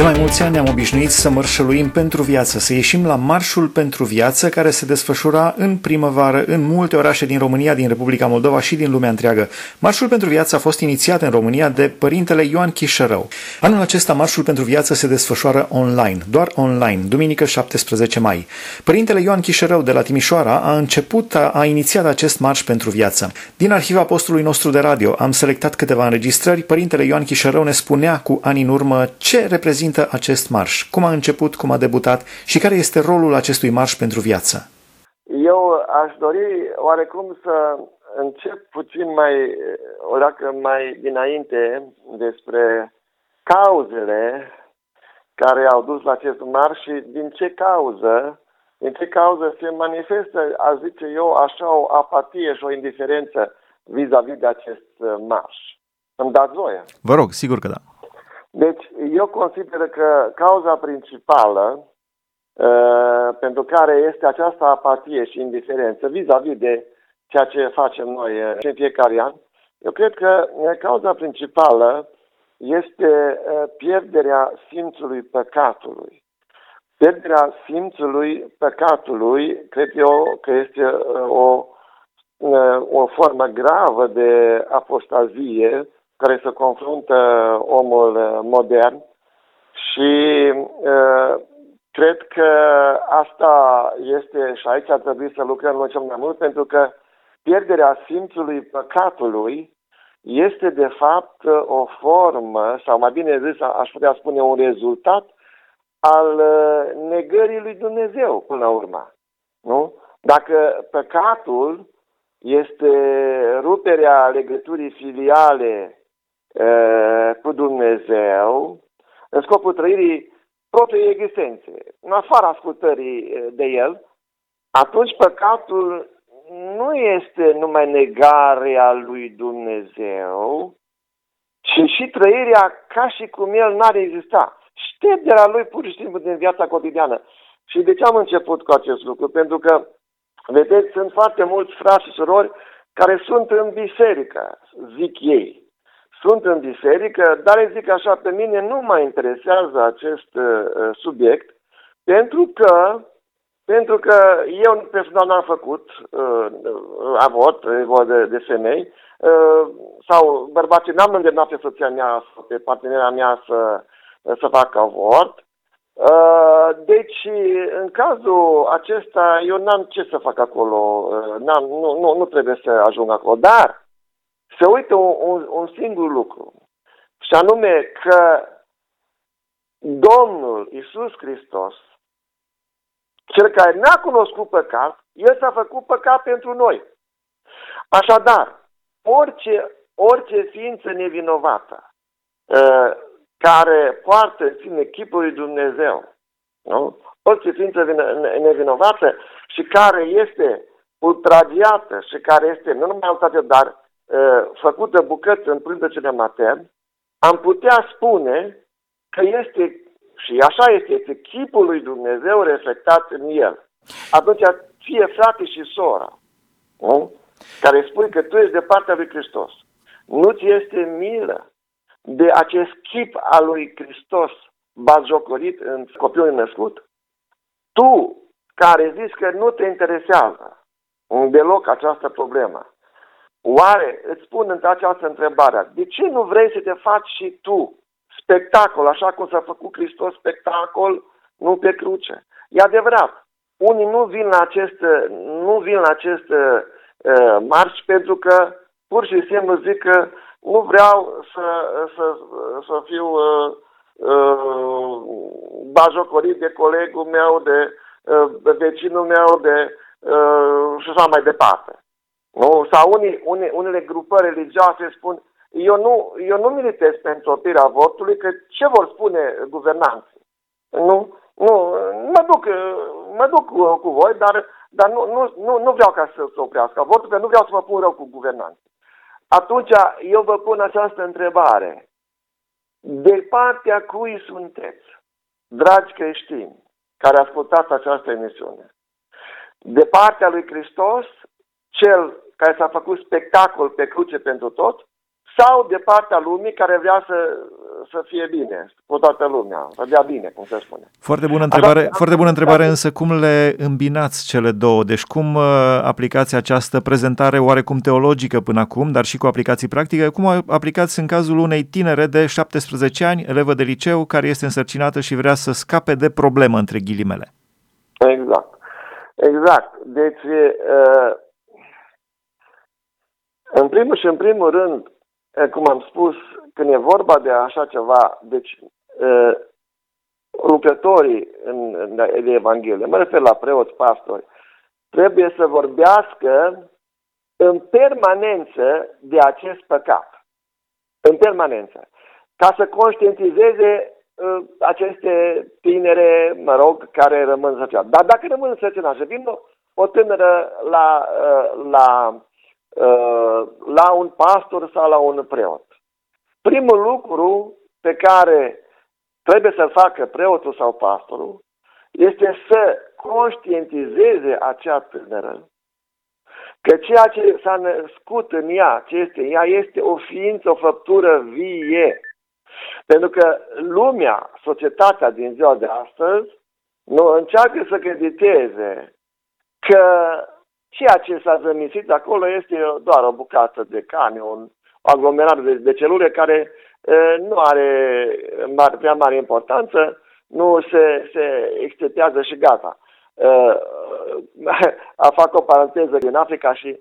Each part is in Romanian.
De mai mulți ani ne-am obișnuit să mărșăluim pentru viață, să ieșim la Marșul pentru Viață, care se desfășura în primăvară în multe orașe din România, din Republica Moldova și din lumea întreagă. Marșul pentru Viață a fost inițiat în România de părintele Ioan Chișărău. Anul acesta Marșul pentru Viață se desfășoară online, doar online, duminică 17 mai. Părintele Ioan Chișărău de la Timișoara a început, a, a inițiat acest Marș pentru Viață. Din arhiva postului nostru de radio am selectat câteva înregistrări. Părintele Ioan Chișărău ne spunea cu ani în urmă ce reprezintă reprezintă acest marș? Cum a început, cum a debutat și care este rolul acestui marș pentru viață? Eu aș dori oarecum să încep puțin mai, o dacă mai dinainte despre cauzele care au dus la acest marș și din ce cauză, din ce cauză se manifestă, aș zice eu, așa o apatie și o indiferență vis-a-vis de acest marș. Îmi dați voie? Vă rog, sigur că da. Deci, eu consider că cauza principală uh, pentru care este această apatie și indiferență vis-a-vis de ceea ce facem noi uh, în fiecare an, eu cred că uh, cauza principală este uh, pierderea simțului păcatului. Pierderea simțului păcatului, cred eu că este uh, o, uh, o formă gravă de apostazie care se confruntă omul uh, modern și uh, cred că asta este și aici ar trebui să lucrăm noi cel mai mult pentru că pierderea simțului păcatului este de fapt o formă, sau mai bine zis, aș putea spune un rezultat al uh, negării lui Dumnezeu până la urmă. Nu? Dacă păcatul este ruperea legăturii filiale cu Dumnezeu în scopul trăirii propriei existențe, în afara ascultării de El, atunci păcatul nu este numai negarea lui Dumnezeu, ci și trăirea ca și cum El n-ar exista. Ștergerea Lui pur și simplu din viața cotidiană. Și de ce am început cu acest lucru? Pentru că, vedeți, sunt foarte mulți frați și surori care sunt în biserică, zic ei sunt în biserică, dar îi zic așa, pe mine nu mă interesează acest uh, subiect, pentru că pentru că eu personal n-am făcut uh, avort, e de, de femei, uh, sau bărbații n-am îndemnat pe soția mea, pe partenera mea să, să facă avort. Uh, deci, în cazul acesta, eu n-am ce să fac acolo, uh, n-am, nu, nu, nu trebuie să ajung acolo. Dar, se uită un, un, un singur lucru, și anume că Domnul Isus Hristos, cel care n-a cunoscut păcat, El s-a făcut păcat pentru noi. Așadar, orice, orice ființă nevinovată uh, care poartă în sine chipul lui Dumnezeu, nu? orice ființă nevinovată și care este ultragiată și care este nu numai ultragiată, dar Uh, făcută bucăți în prântecele matern, am putea spune că este, și așa este, este chipul lui Dumnezeu reflectat în el. Atunci fie frate și sora, nu? care spui că tu ești de partea lui Hristos, nu ți este milă de acest chip al lui Hristos bazjocorit în copilul născut? Tu, care zici că nu te interesează deloc această problemă, Oare, îți pun în această întrebare, de ce nu vrei să te faci și tu spectacol, așa cum s-a făcut Hristos spectacol, nu pe cruce? E adevărat, unii nu vin la acest, nu vin la acest uh, marș pentru că pur și simplu zic că nu vreau să, să, să fiu uh, uh, bajocorit de colegul meu, de uh, vecinul meu, de uh, și așa mai departe. Nu? Sau unii, unii, unele grupări religioase spun eu nu, eu nu militez pentru opirea avortului, că ce vor spune guvernanții? Nu? Nu, mă duc, mă duc cu, cu voi, dar, dar nu, nu, nu, nu vreau ca să se oprească avortul, pentru că nu vreau să mă pun rău cu guvernanții. Atunci eu vă pun această întrebare. De partea cui sunteți, dragi creștini, care ascultați această emisiune? De partea lui Hristos cel care s-a făcut spectacol pe cruce pentru tot, sau de partea lumii care vrea să, să fie bine cu toată lumea, să dea bine, cum se spune. Foarte bună întrebare, Așa, foarte bună întrebare însă cum le îmbinați cele două? Deci cum uh, aplicați această prezentare oarecum teologică până acum, dar și cu aplicații practice, cum aplicați în cazul unei tinere de 17 ani, elevă de liceu, care este însărcinată și vrea să scape de problemă între ghilimele? Exact. Exact. Deci, uh, în primul și în primul rând, cum am spus, când e vorba de așa ceva, deci lucrătorii în, în, de Evanghelie, mă refer la preoți, pastori, trebuie să vorbească în permanență de acest păcat. În permanență. Ca să conștientizeze uh, aceste tinere, mă rog, care rămân săcinați. Dar dacă rămân săcinați, vin o, o tânără la, uh, la Uh, la un pastor sau la un preot. Primul lucru pe care trebuie să-l facă preotul sau pastorul este să conștientizeze acea tânără că ceea ce s-a născut în ea, ce este ea, este o ființă, o făptură vie. Pentru că lumea, societatea din ziua de astăzi, nu încearcă să crediteze că Ceea ce s-a zămisit acolo este doar o bucată de cani, un aglomerat de, de celule care e, nu are mare, prea mare importanță, nu se, se extetează și gata. E, a fac o paranteză din Africa și e,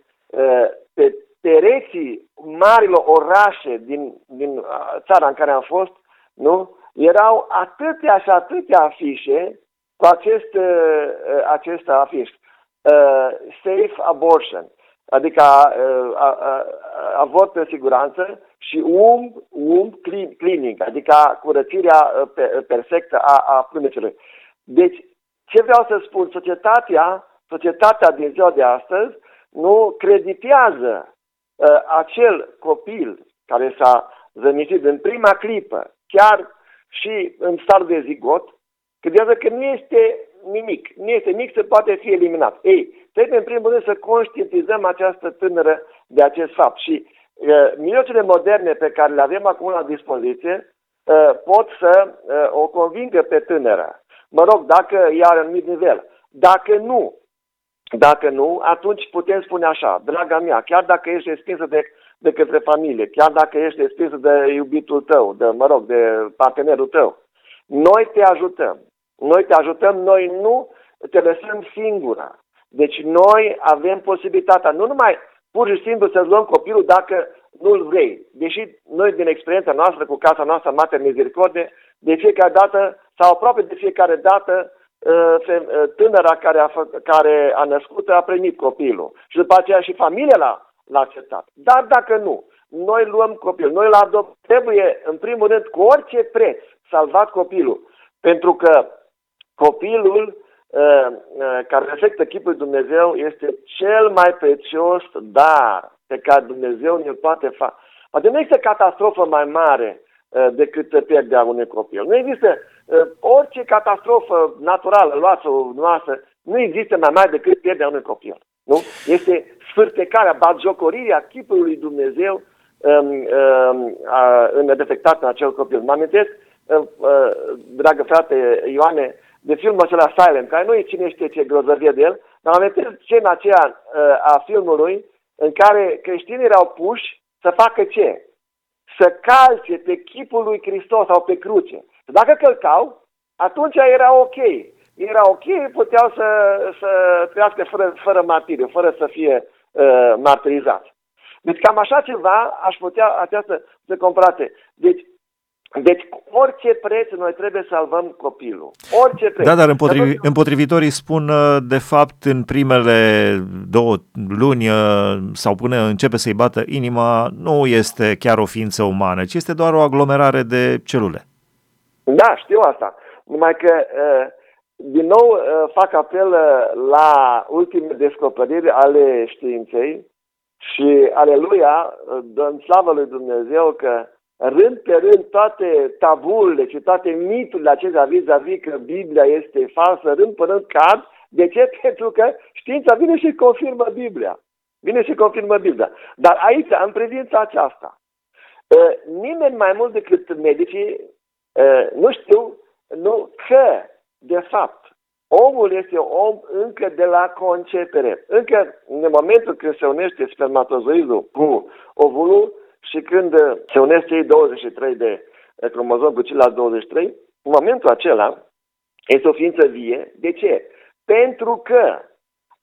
pe pereții marilor orașe din, din țara în care am fost, nu? erau atâtea și atâtea afișe cu acest, acest afiș uh, safe abortion, adică uh, uh, avort în siguranță și um, um cleaning, adică curățirea uh, perfectă a, a plânecelui. Deci, ce vreau să spun, societatea, societatea din ziua de astăzi nu creditează uh, acel copil care s-a zămisit în prima clipă, chiar și în stare de zigot, credează că nu este nimic. Nu este nimic, se poate fi eliminat. Ei, trebuie în primul rând să conștientizăm această tânără de acest fapt și uh, mijloacele moderne pe care le avem acum la dispoziție uh, pot să uh, o convingă pe tânără. Mă rog, dacă e la un anumit nivel. Dacă nu, dacă nu, atunci putem spune așa, draga mea, chiar dacă ești respinsă de, de către familie, chiar dacă ești respinsă de iubitul tău, de, mă rog, de partenerul tău, noi te ajutăm. Noi te ajutăm, noi nu te lăsăm singura. Deci noi avem posibilitatea, nu numai pur și simplu să luăm copilul dacă nu-l vrei. Deși noi din experiența noastră cu Casa noastră Mater Misericorde, de fiecare dată sau aproape de fiecare dată ă, ă, tânăra care a, fă, care a născut a primit copilul și după aceea și familia l-a, l-a acceptat. Dar dacă nu, noi luăm copilul, noi îl adoptăm, trebuie în primul rând cu orice preț salvat copilul, pentru că Copilul uh, uh, care reflectă chipul Dumnezeu este cel mai prețios dar pe care Dumnezeu ne-l poate face. Poate nu există catastrofă mai mare uh, decât pierderea unui copil. Nu există orice catastrofă naturală, luați-o noastră, nu există mai mare decât pierderea unui copil. Nu? Este sfârtecarea, batjocorirea chipului lui Dumnezeu um, um, în defectat în acel copil. Mă amintesc, uh, uh, dragă frate Ioane, de filmul acela Silent, care nu e cine știe ce grozăvie de el, dar am amintesc scena aceea uh, a filmului în care creștinii erau puși să facă ce? Să calce pe chipul lui Hristos sau pe cruce. Dacă călcau, atunci era ok. Era ok, puteau să, să trăiască fără, fără martiriu, fără să fie uh, martirizați. Deci cam așa ceva aș putea această să comparate. Deci deci, orice preț, noi trebuie să salvăm copilul. Orice preț. Da, dar împotrivi, împotrivitorii spun, uh, de fapt, în primele două luni uh, sau până începe să-i bată inima, nu este chiar o ființă umană, ci este doar o aglomerare de celule. Da, știu asta. Numai că, uh, din nou, fac apel la ultimele descoperiri ale științei și, aleluia, dăm slavă lui Dumnezeu că rând pe rând toate taburile și toate miturile acestea vis-a-vis că Biblia este falsă, rând pe rând cad. De ce? Pentru că știința vine și confirmă Biblia. Vine și confirmă Biblia. Dar aici, în privința aceasta, nimeni mai mult decât medicii nu știu nu, că, de fapt, omul este om încă de la concepere. Încă în momentul când se unește spermatozoidul cu ovulul și când se unește cei 23 de cromozom cu ceilalți 23, în momentul acela este o ființă vie. De ce? Pentru că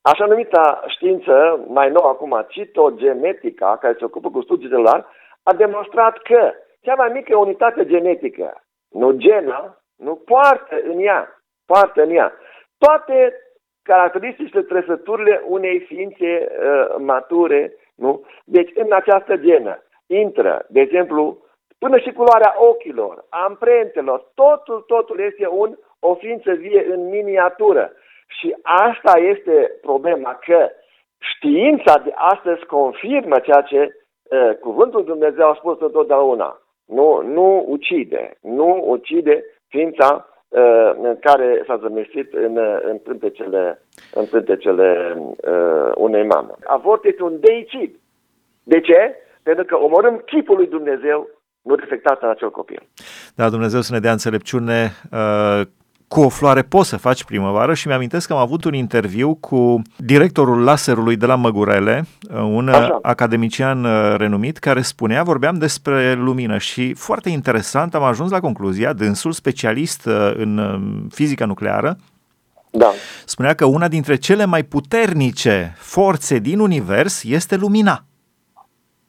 așa numita știință, mai nouă acum, citogenetica, care se ocupă cu studiul celular, a demonstrat că cea mai mică unitate genetică, nu gena, nu poartă în ea, poartă în ea toate caracteristicile, trăsăturile unei ființe uh, mature, nu? Deci în această genă intră, de exemplu, până și culoarea ochilor, amprentelor, totul, totul este un, o ființă vie în miniatură. Și asta este problema, că știința de astăzi confirmă ceea ce uh, cuvântul Dumnezeu a spus întotdeauna. Nu, nu ucide, nu ucide ființa uh, care s-a zămislit în, în pântecele, în pântecele uh, unei mame. Avort este un deicid. De ce? Pentru că omorâm chipul lui Dumnezeu nu defectat în acel copil. Da, Dumnezeu să ne dea înțelepciune uh, cu o floare poți să faci primăvară și mi-amintesc că am avut un interviu cu directorul laserului de la Măgurele, uh, un uh, Așa. academician uh, renumit, care spunea, vorbeam despre lumină și foarte interesant am ajuns la concluzia, dânsul specialist în fizica nucleară, da. spunea că una dintre cele mai puternice forțe din univers este lumina.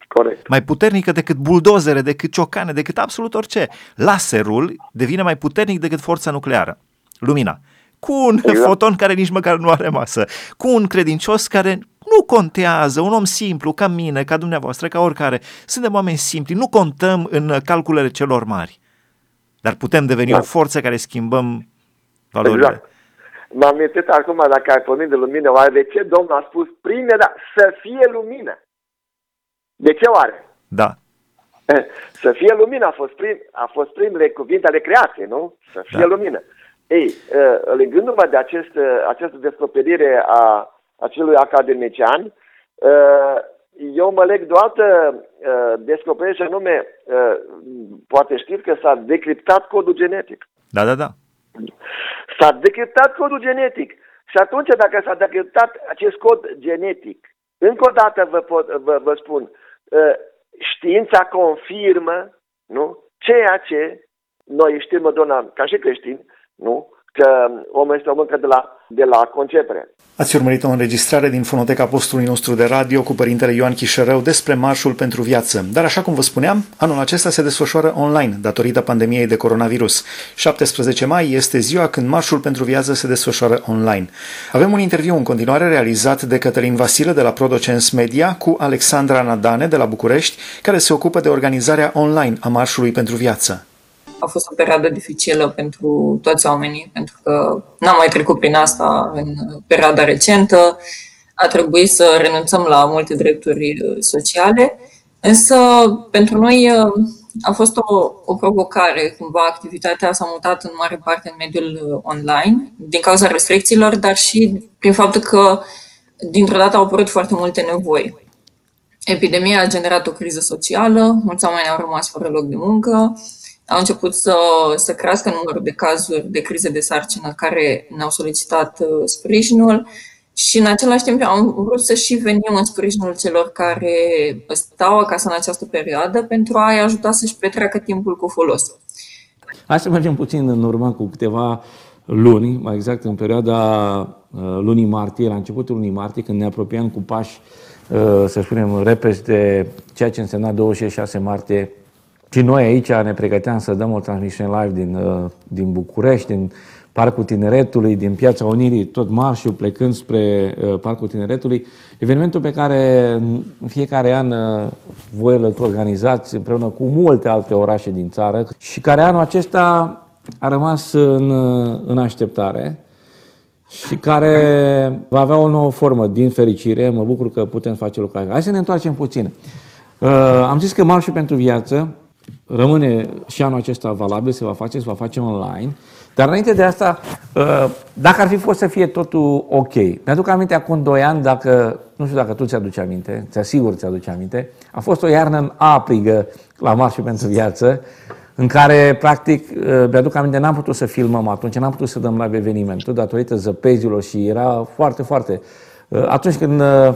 Corect. Mai puternică decât buldozere, decât ciocane, decât absolut orice. Laserul devine mai puternic decât forța nucleară lumina, cu un exact. foton care nici măcar nu are masă, cu un credincios care nu contează, un om simplu, ca mine, ca dumneavoastră, ca oricare. Suntem oameni simpli, nu contăm în calculele celor mari. Dar putem deveni da. o forță care schimbăm valorile. Exact. M-am amintit acum, dacă ai pornit de lumină, oare de ce Domnul a spus prime, da, să fie lumină? De ce oare? Da. Să fie lumină a fost, prim, a fost primele cuvinte ale creației, nu? Să fie da. lumină. Ei, ă, legându-mă de acest, această descoperire a acelui academician, ă, eu mă leg de o altă ă, descoperire și anume, poate știți că s-a decriptat codul genetic. Da, da, da. S-a decriptat codul genetic. Și atunci, dacă s-a decriptat acest cod genetic, încă o dată vă, pot, vă, vă spun, știința confirmă nu? ceea ce noi știm, doamna, ca și creștini, nu? Că omul este om încă de la, de la concepere. Ați urmărit o înregistrare din fonoteca postului nostru de radio cu părintele Ioan Chișărău despre Marșul pentru Viață. Dar așa cum vă spuneam, anul acesta se desfășoară online datorită pandemiei de coronavirus. 17 mai este ziua când Marșul pentru Viață se desfășoară online. Avem un interviu în continuare realizat de Cătălin Vasile de la Prodocens Media cu Alexandra Nadane de la București, care se ocupă de organizarea online a Marșului pentru Viață a fost o perioadă dificilă pentru toți oamenii, pentru că n-am mai trecut prin asta în perioada recentă. A trebuit să renunțăm la multe drepturi uh, sociale, însă pentru noi uh, a fost o, o provocare. Cumva activitatea s-a mutat în mare parte în mediul uh, online, din cauza restricțiilor, dar și prin faptul că dintr-o dată au apărut foarte multe nevoi. Epidemia a generat o criză socială, mulți oameni au rămas fără loc de muncă, au început să, să crească numărul de cazuri de crize de sarcină care ne-au solicitat uh, sprijinul și în același timp am vrut să și venim în sprijinul celor care stau acasă în această perioadă pentru a-i ajuta să-și petreacă timpul cu folos. Hai să mergem puțin în urmă cu câteva luni, mai exact în perioada uh, lunii martie, la începutul lunii martie, când ne apropiam cu pași, uh, să spunem, repezi de ceea ce însemna 26 martie și noi aici ne pregăteam să dăm o transmisiune live din, uh, din București, din Parcul Tineretului, din Piața Unirii, tot marșul plecând spre uh, Parcul Tineretului. Evenimentul pe care în fiecare an uh, voi îl organizați împreună cu multe alte orașe din țară și care anul acesta a rămas în, în așteptare și care va avea o nouă formă, din fericire. Mă bucur că putem face lucrarea. Hai să ne întoarcem puțin. Uh, am zis că Marșul pentru Viață rămâne și anul acesta valabil, se va face, se va face online. Dar înainte de asta, uh, dacă ar fi fost să fie totul ok, mi-aduc aminte acum 2 ani, dacă, nu știu dacă tu ți-aduci aminte, ți asigur ți-aduci aminte, a fost o iarnă aprigă la Marșul pentru Viață, în care, practic, uh, mi-aduc aminte, n-am putut să filmăm atunci, n-am putut să dăm la evenimentul datorită zăpezilor și era foarte, foarte... Uh, atunci când, uh,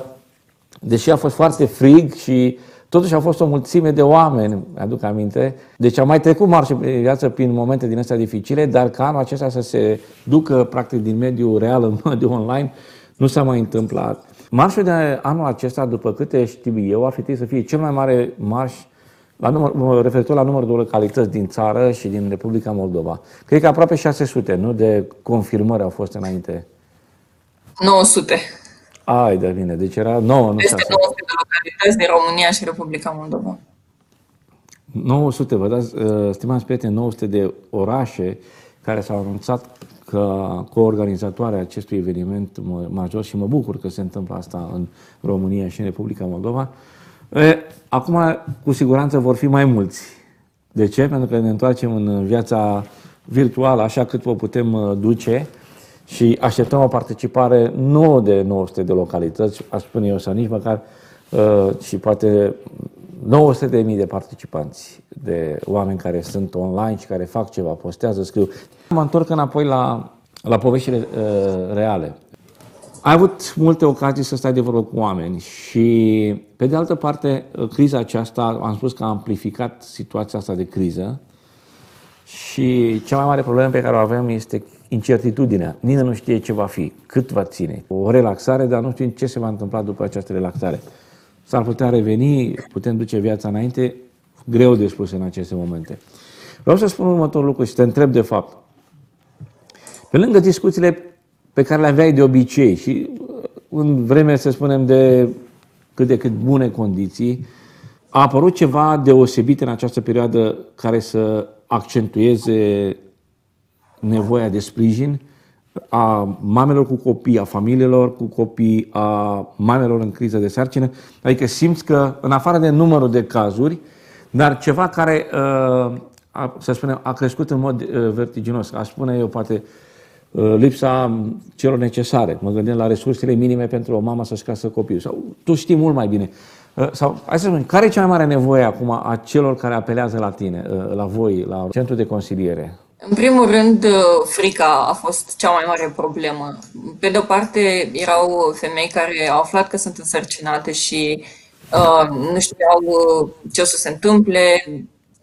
deși a fost foarte frig și totuși a fost o mulțime de oameni, mi-aduc aminte, deci am mai trecut marșul de viață prin momente din astea dificile, dar ca anul acesta să se ducă, practic, din mediul real în mediul online, nu s-a mai întâmplat. Marșul de anul acesta, după câte știu eu, ar fi trebuit să fie cel mai mare marș la număr, referitor la numărul de localități din țară și din Republica Moldova. Cred că aproape 600, nu? De confirmări au fost înainte. 900. Ai, de bine. Deci era 9, nu Peste 900 de localități din România și Republica Moldova. 900, vă dați, uh, stimați prieteni, 900 de orașe care s-au anunțat ca coorganizatoare acestui eveniment major și mă bucur că se întâmplă asta în România și în Republica Moldova. E, acum, cu siguranță, vor fi mai mulți. De ce? Pentru că ne întoarcem în viața virtuală, așa cât o putem uh, duce și așteptăm o participare nu de 900 de localități, aș spune eu, sau nici măcar, uh, și poate 900 de mii de participanți, de oameni care sunt online și care fac ceva, postează, scriu. Mă întorc înapoi la, la poveștile uh, reale. Ai avut multe ocazii să stai de vorbă cu oameni și, pe de altă parte, criza aceasta, am spus că a amplificat situația asta de criză și cea mai mare problemă pe care o avem este incertitudinea. Nimeni nu știe ce va fi, cât va ține. O relaxare, dar nu știm ce se va întâmpla după această relaxare. S-ar putea reveni, putem duce viața înainte, greu de spus în aceste momente. Vreau să spun următorul lucru și te întreb de fapt. Pe lângă discuțiile pe care le aveai de obicei și în vreme, să spunem, de cât de cât bune condiții, a apărut ceva deosebit în această perioadă care să accentueze nevoia de sprijin a mamelor cu copii, a familiilor cu copii, a mamelor în criză de sarcină. Adică simți că, în afară de numărul de cazuri, dar ceva care, uh, să spunem, a crescut în mod uh, vertiginos. Aș spune eu, poate, Uh, lipsa celor necesare. Mă gândesc la resursele minime pentru o mamă să-și casă copilul. Sau tu știi mult mai bine. Uh, sau, hai să spun, care e cea mai mare nevoie acum a celor care apelează la tine, uh, la voi, la centrul de consiliere? În primul rând, frica a fost cea mai mare problemă. Pe de o parte, erau femei care au aflat că sunt însărcinate și uh, nu știau ce o să se întâmple.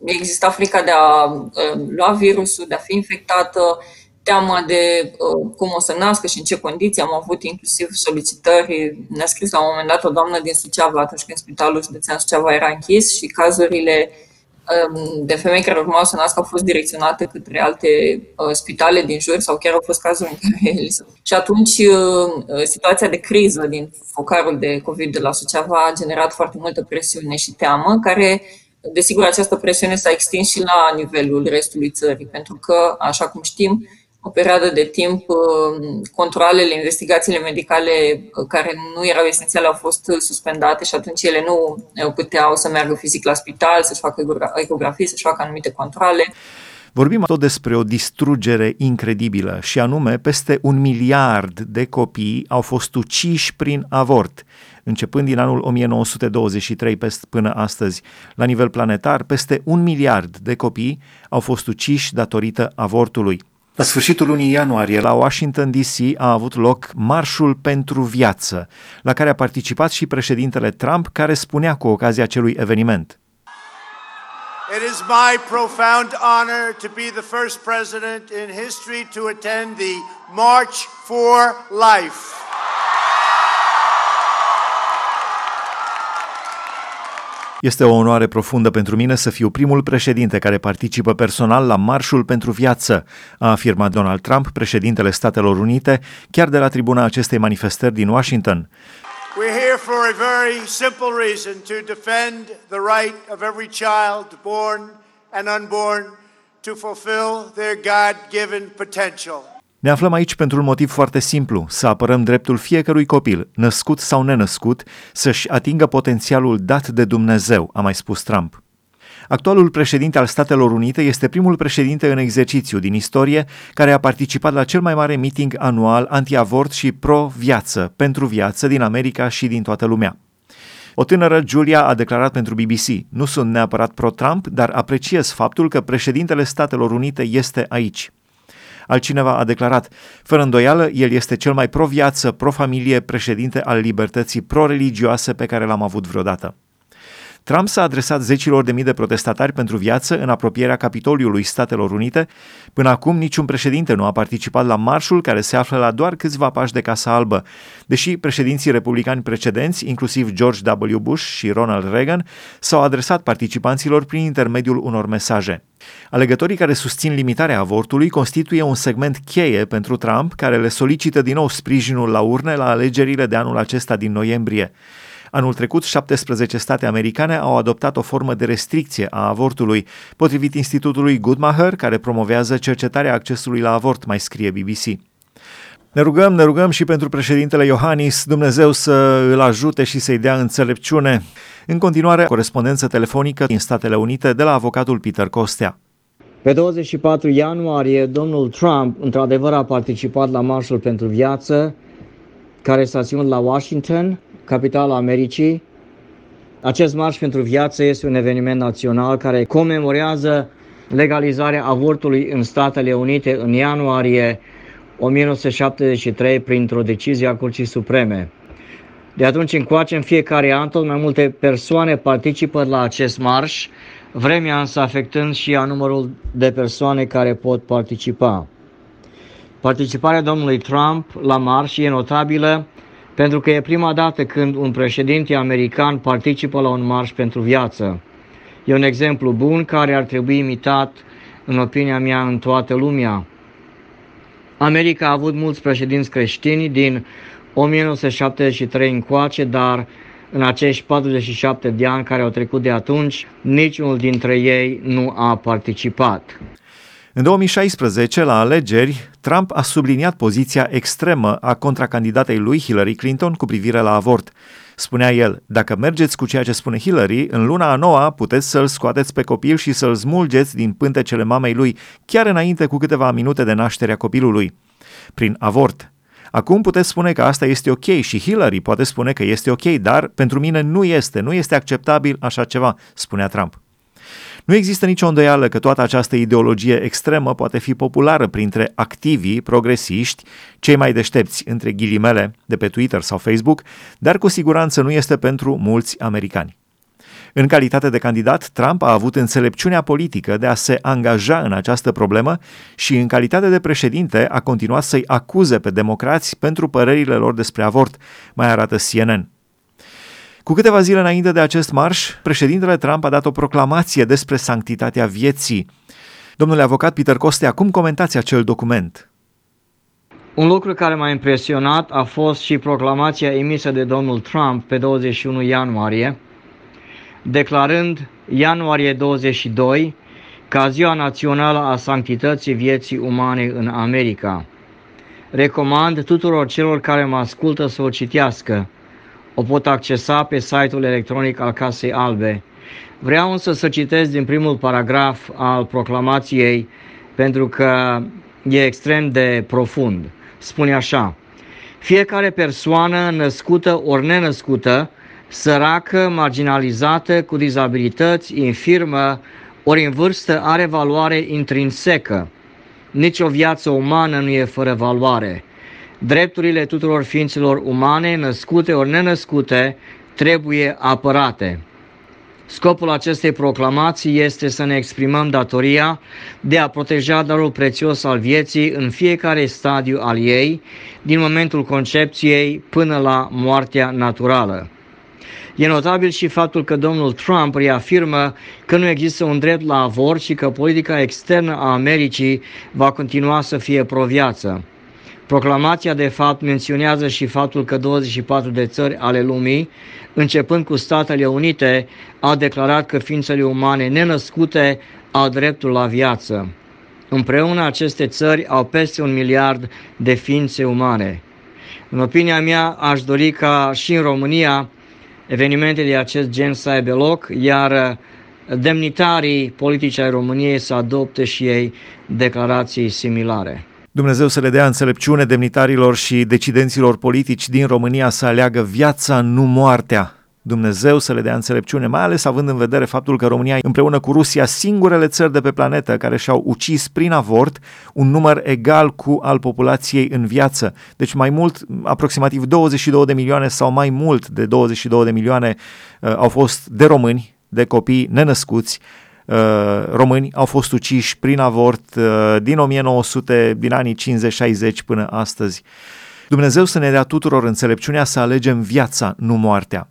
Exista frica de a uh, lua virusul, de a fi infectată. Uh, teama de uh, cum o să nască și în ce condiții. Am avut inclusiv solicitări. Ne-a scris la un moment dat o doamnă din Suceava atunci când spitalul județean Suceava era închis și cazurile um, de femei care urmau să nască au fost direcționate către alte uh, spitale din jur sau chiar au fost cazuri în care Și atunci uh, situația de criză din focarul de COVID de la Suceava a generat foarte multă presiune și teamă, care Desigur, această presiune s-a extins și la nivelul restului țării, pentru că, așa cum știm, o perioadă de timp, uh, controlele, investigațiile medicale uh, care nu erau esențiale au fost suspendate și atunci ele nu uh, puteau să meargă fizic la spital, să-și facă ecografii, să-și facă anumite controle. Vorbim tot despre o distrugere incredibilă și anume peste un miliard de copii au fost uciși prin avort. Începând din anul 1923 până astăzi, la nivel planetar, peste un miliard de copii au fost uciși datorită avortului. La sfârșitul lunii ianuarie, la Washington DC, a avut loc Marșul pentru Viață, la care a participat și președintele Trump, care spunea cu ocazia acelui eveniment. It is my profound honor to be the first president in history to attend the March for Life. Este o onoare profundă pentru mine să fiu primul președinte care participă personal la Marșul pentru Viață, a afirmat Donald Trump, președintele Statelor Unite, chiar de la tribuna acestei manifestări din Washington. We're here for a very simple reason to defend the right of every child born and unborn to fulfill their God-given potential. Ne aflăm aici pentru un motiv foarte simplu, să apărăm dreptul fiecărui copil, născut sau nenăscut, să-și atingă potențialul dat de Dumnezeu, a mai spus Trump. Actualul președinte al Statelor Unite este primul președinte în exercițiu din istorie care a participat la cel mai mare meeting anual anti-avort și pro-viață, pentru viață din America și din toată lumea. O tânără, Julia, a declarat pentru BBC, nu sunt neapărat pro-Trump, dar apreciez faptul că președintele Statelor Unite este aici. Altcineva a declarat, fără îndoială, el este cel mai pro-viață, pro-familie președinte al libertății pro-religioase pe care l-am avut vreodată. Trump s-a adresat zecilor de mii de protestatari pentru viață în apropierea Capitoliului Statelor Unite. Până acum, niciun președinte nu a participat la marșul care se află la doar câțiva pași de Casa Albă, deși președinții republicani precedenți, inclusiv George W. Bush și Ronald Reagan, s-au adresat participanților prin intermediul unor mesaje. Alegătorii care susțin limitarea avortului constituie un segment cheie pentru Trump, care le solicită din nou sprijinul la urne la alegerile de anul acesta din noiembrie. Anul trecut, 17 state americane au adoptat o formă de restricție a avortului, potrivit Institutului Goodmacher, care promovează cercetarea accesului la avort, mai scrie BBC. Ne rugăm, ne rugăm și pentru președintele Iohannis, Dumnezeu să îl ajute și să-i dea înțelepciune. În continuare, corespondență telefonică din Statele Unite de la avocatul Peter Costea. Pe 24 ianuarie, domnul Trump într-adevăr a participat la Marșul pentru Viață, care s-a ținut la Washington, capitala Americii. Acest Marș pentru Viață este un eveniment național care comemorează legalizarea avortului în Statele Unite în ianuarie 1973 printr-o decizie a Curții Supreme. De atunci încoace, în fiecare an, tot mai multe persoane participă la acest marș, vremea însă afectând și a numărul de persoane care pot participa. Participarea domnului Trump la marș e notabilă pentru că e prima dată când un președinte american participă la un marș pentru viață. E un exemplu bun care ar trebui imitat, în opinia mea, în toată lumea. America a avut mulți președinți creștini din 1973 încoace, dar în acești 47 de ani care au trecut de atunci, niciunul dintre ei nu a participat. În 2016, la alegeri, Trump a subliniat poziția extremă a contracandidatei lui Hillary Clinton cu privire la avort. Spunea el, dacă mergeți cu ceea ce spune Hillary, în luna a noua puteți să-l scoateți pe copil și să-l smulgeți din pântecele mamei lui, chiar înainte cu câteva minute de nașterea copilului. Prin avort. Acum puteți spune că asta este ok și Hillary poate spune că este ok, dar pentru mine nu este, nu este acceptabil așa ceva, spunea Trump. Nu există nicio îndoială că toată această ideologie extremă poate fi populară printre activii, progresiști, cei mai deștepți, între ghilimele, de pe Twitter sau Facebook, dar cu siguranță nu este pentru mulți americani. În calitate de candidat, Trump a avut înțelepciunea politică de a se angaja în această problemă și în calitate de președinte a continuat să-i acuze pe democrați pentru părerile lor despre avort, mai arată CNN. Cu câteva zile înainte de acest marș, președintele Trump a dat o proclamație despre sanctitatea vieții. Domnule avocat Peter Costea, cum comentați acel document? Un lucru care m-a impresionat a fost și proclamația emisă de domnul Trump pe 21 ianuarie, declarând ianuarie 22 ca ziua națională a sanctității vieții umane în America. Recomand tuturor celor care mă ascultă să o citească, o pot accesa pe site-ul electronic al Casei Albe. Vreau însă să citesc din primul paragraf al proclamației pentru că e extrem de profund. Spune așa, fiecare persoană născută ori nenăscută, săracă, marginalizată, cu dizabilități, infirmă, ori în vârstă are valoare intrinsecă. Nici o viață umană nu e fără valoare. Drepturile tuturor ființelor umane, născute ori nenăscute, trebuie apărate. Scopul acestei proclamații este să ne exprimăm datoria de a proteja darul prețios al vieții în fiecare stadiu al ei, din momentul concepției până la moartea naturală. E notabil și faptul că domnul Trump reafirmă că nu există un drept la avort și că politica externă a Americii va continua să fie pro-viață. Proclamația, de fapt, menționează și faptul că 24 de țări ale lumii, începând cu Statele Unite, au declarat că ființele umane nenăscute au dreptul la viață. Împreună aceste țări au peste un miliard de ființe umane. În opinia mea, aș dori ca și în România evenimente de acest gen să aibă loc, iar demnitarii politici ai României să adopte și ei declarații similare. Dumnezeu să le dea înțelepciune demnitarilor și decidenților politici din România să aleagă viața, nu moartea. Dumnezeu să le dea înțelepciune, mai ales având în vedere faptul că România e împreună cu Rusia singurele țări de pe planetă care și-au ucis prin avort un număr egal cu al populației în viață. Deci mai mult, aproximativ 22 de milioane sau mai mult de 22 de milioane uh, au fost de români, de copii nenăscuți, uh, români au fost uciși prin avort uh, din 1900, din anii 50-60 până astăzi. Dumnezeu să ne dea tuturor înțelepciunea să alegem viața, nu moartea.